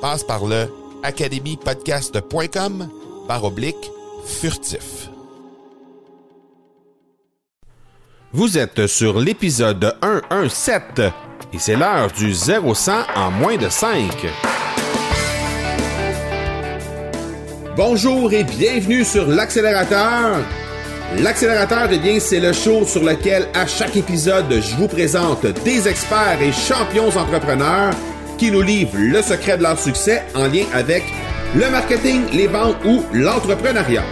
Passe par le academypodcast.com par oblique furtif. Vous êtes sur l'épisode 117 et c'est l'heure du 0-100 en moins de 5. Bonjour et bienvenue sur l'accélérateur. L'accélérateur, eh bien, c'est le show sur lequel à chaque épisode, je vous présente des experts et champions entrepreneurs qui nous livrent le secret de leur succès en lien avec le marketing, les ventes ou l'entrepreneuriat.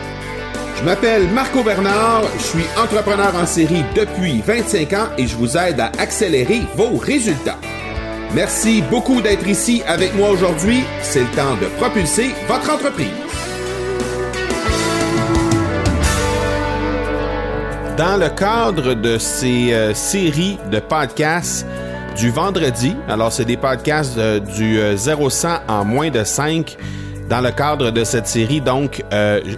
Je m'appelle Marco Bernard, je suis entrepreneur en série depuis 25 ans et je vous aide à accélérer vos résultats. Merci beaucoup d'être ici avec moi aujourd'hui. C'est le temps de propulser votre entreprise. Dans le cadre de ces euh, séries de podcasts du vendredi, alors c'est des podcasts euh, du 0-100 euh, en moins de 5, dans le cadre de cette série. Donc,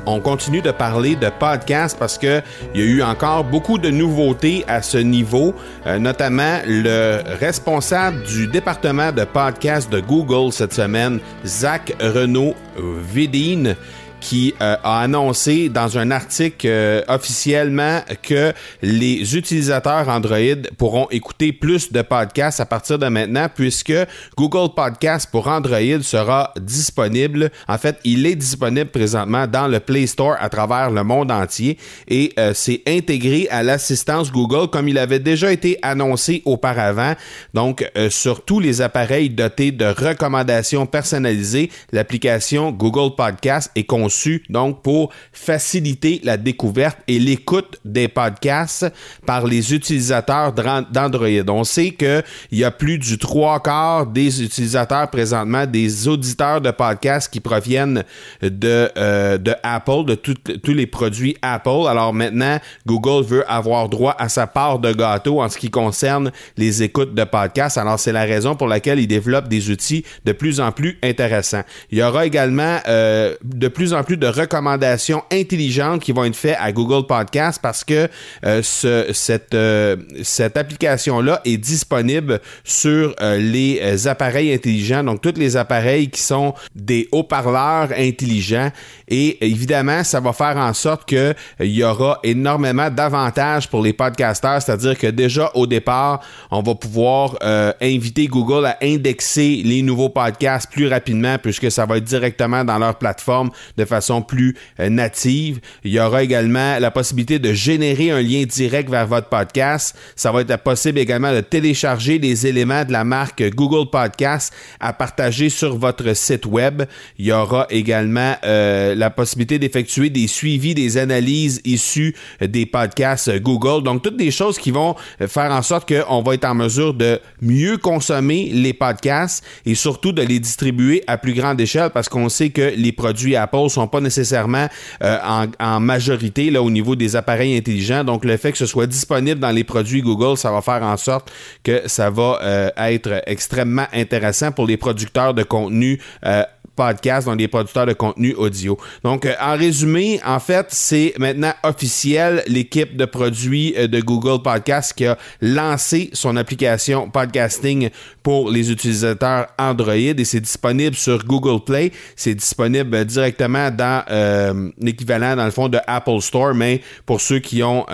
on continue de parler de podcasts parce que il y a eu encore beaucoup de nouveautés à ce niveau, notamment le responsable du département de podcasts de Google cette semaine, Zach Renaud Vidine qui euh, a annoncé dans un article euh, officiellement que les utilisateurs Android pourront écouter plus de podcasts à partir de maintenant puisque Google Podcast pour Android sera disponible. En fait, il est disponible présentement dans le Play Store à travers le monde entier et euh, c'est intégré à l'assistance Google comme il avait déjà été annoncé auparavant. Donc, sur tous les appareils dotés de recommandations personnalisées, l'application Google Podcast est conçue donc pour faciliter la découverte et l'écoute des podcasts par les utilisateurs d'Android. On sait qu'il y a plus du trois quarts des utilisateurs présentement, des auditeurs de podcasts qui proviennent de, euh, de Apple, de tous les produits Apple. Alors maintenant, Google veut avoir droit à sa part de gâteau en ce qui concerne les écoutes de podcasts. Alors c'est la raison pour laquelle il développe des outils de plus en plus intéressants. Il y aura également euh, de plus en plus de recommandations intelligentes qui vont être faites à Google Podcast parce que euh, ce, cette, euh, cette application-là est disponible sur euh, les appareils intelligents, donc tous les appareils qui sont des haut-parleurs intelligents. Et évidemment, ça va faire en sorte qu'il y aura énormément d'avantages pour les podcasters, c'est-à-dire que déjà au départ, on va pouvoir inviter Google à indexer les nouveaux podcasts plus rapidement puisque ça va être directement dans leur plateforme de façon plus euh, native. Il y aura également la possibilité de générer un lien direct vers votre podcast. Ça va être possible également de télécharger les éléments de la marque Google Podcast à partager sur votre site web. Il y aura également euh, la possibilité d'effectuer des suivis, des analyses issues des podcasts Google. Donc, toutes des choses qui vont faire en sorte qu'on va être en mesure de mieux consommer les podcasts et surtout de les distribuer à plus grande échelle parce qu'on sait que les produits Apple sont pas nécessairement euh, en, majorité là, au niveau des appareils intelligents. Donc, le fait que ce soit disponible dans les produits Google, ça va faire en sorte que ça va euh, être extrêmement intéressant pour les producteurs de contenu. Euh, podcasts, donc des producteurs de contenu audio. Donc, euh, en résumé, en fait, c'est maintenant officiel l'équipe de produits euh, de Google Podcast qui a lancé son application podcasting pour les utilisateurs Android et c'est disponible sur Google Play. C'est disponible directement dans l'équivalent, dans le fond, de Apple Store, mais pour ceux qui ont,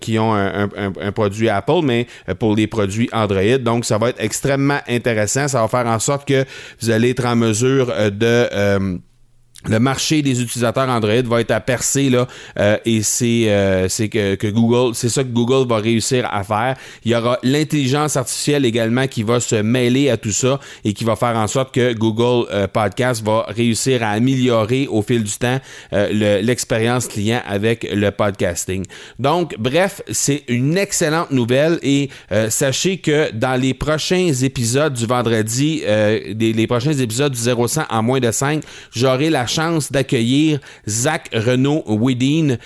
qui ont un, un, produit Apple, mais pour les produits Android. Donc, ça va être extrêmement intéressant. Ça va faire en sorte que vous allez être en mesure euh, de euh, le marché des utilisateurs Android va être à percer là euh, et c'est euh, c'est que, que, Google c'est ça que Google va réussir à faire. Il y aura l'intelligence artificielle également qui va se mêler à tout ça et qui va faire en sorte que Google euh, Podcast va réussir à améliorer au fil du temps l'expérience client avec le podcasting. Donc bref c'est une excellente nouvelle et sachez que dans les prochains épisodes du vendredi des, les prochains épisodes du 0100 en moins de 5 j'aurai la chance d'accueillir Zach Renault Wedin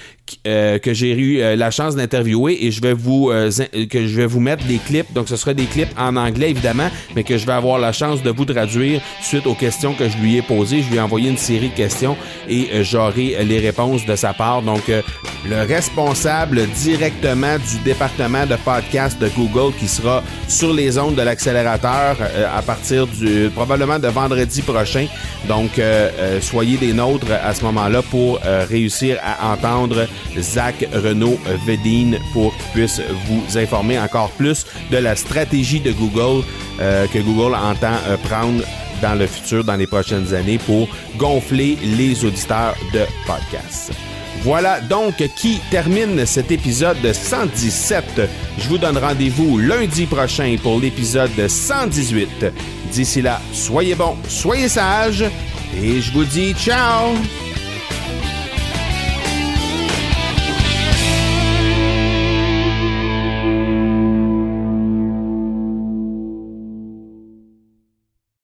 euh, que j'ai eu euh, la chance d'interviewer et je vais vous euh, que je vais vous mettre des clips. Donc ce sera des clips en anglais évidemment, mais que je vais avoir la chance de vous traduire suite aux questions que je lui ai posées. Je lui ai envoyé une série de questions et j'aurai les réponses de sa part. Donc le responsable directement du département de podcast de Google qui sera sur les ondes de l'accélérateur à partir du probablement de vendredi prochain. Donc soyez des nôtres à ce moment-là pour réussir à entendre Zach Renault Vedine pour qu'il puisse vous informer encore plus de la stratégie de Google euh, que Google entend euh, prendre dans le futur, dans les prochaines années, pour gonfler les auditeurs de podcasts. Voilà donc qui termine cet épisode 117. Je vous donne rendez-vous lundi prochain pour l'épisode 118. D'ici là, soyez bons, soyez sages et je vous dis ciao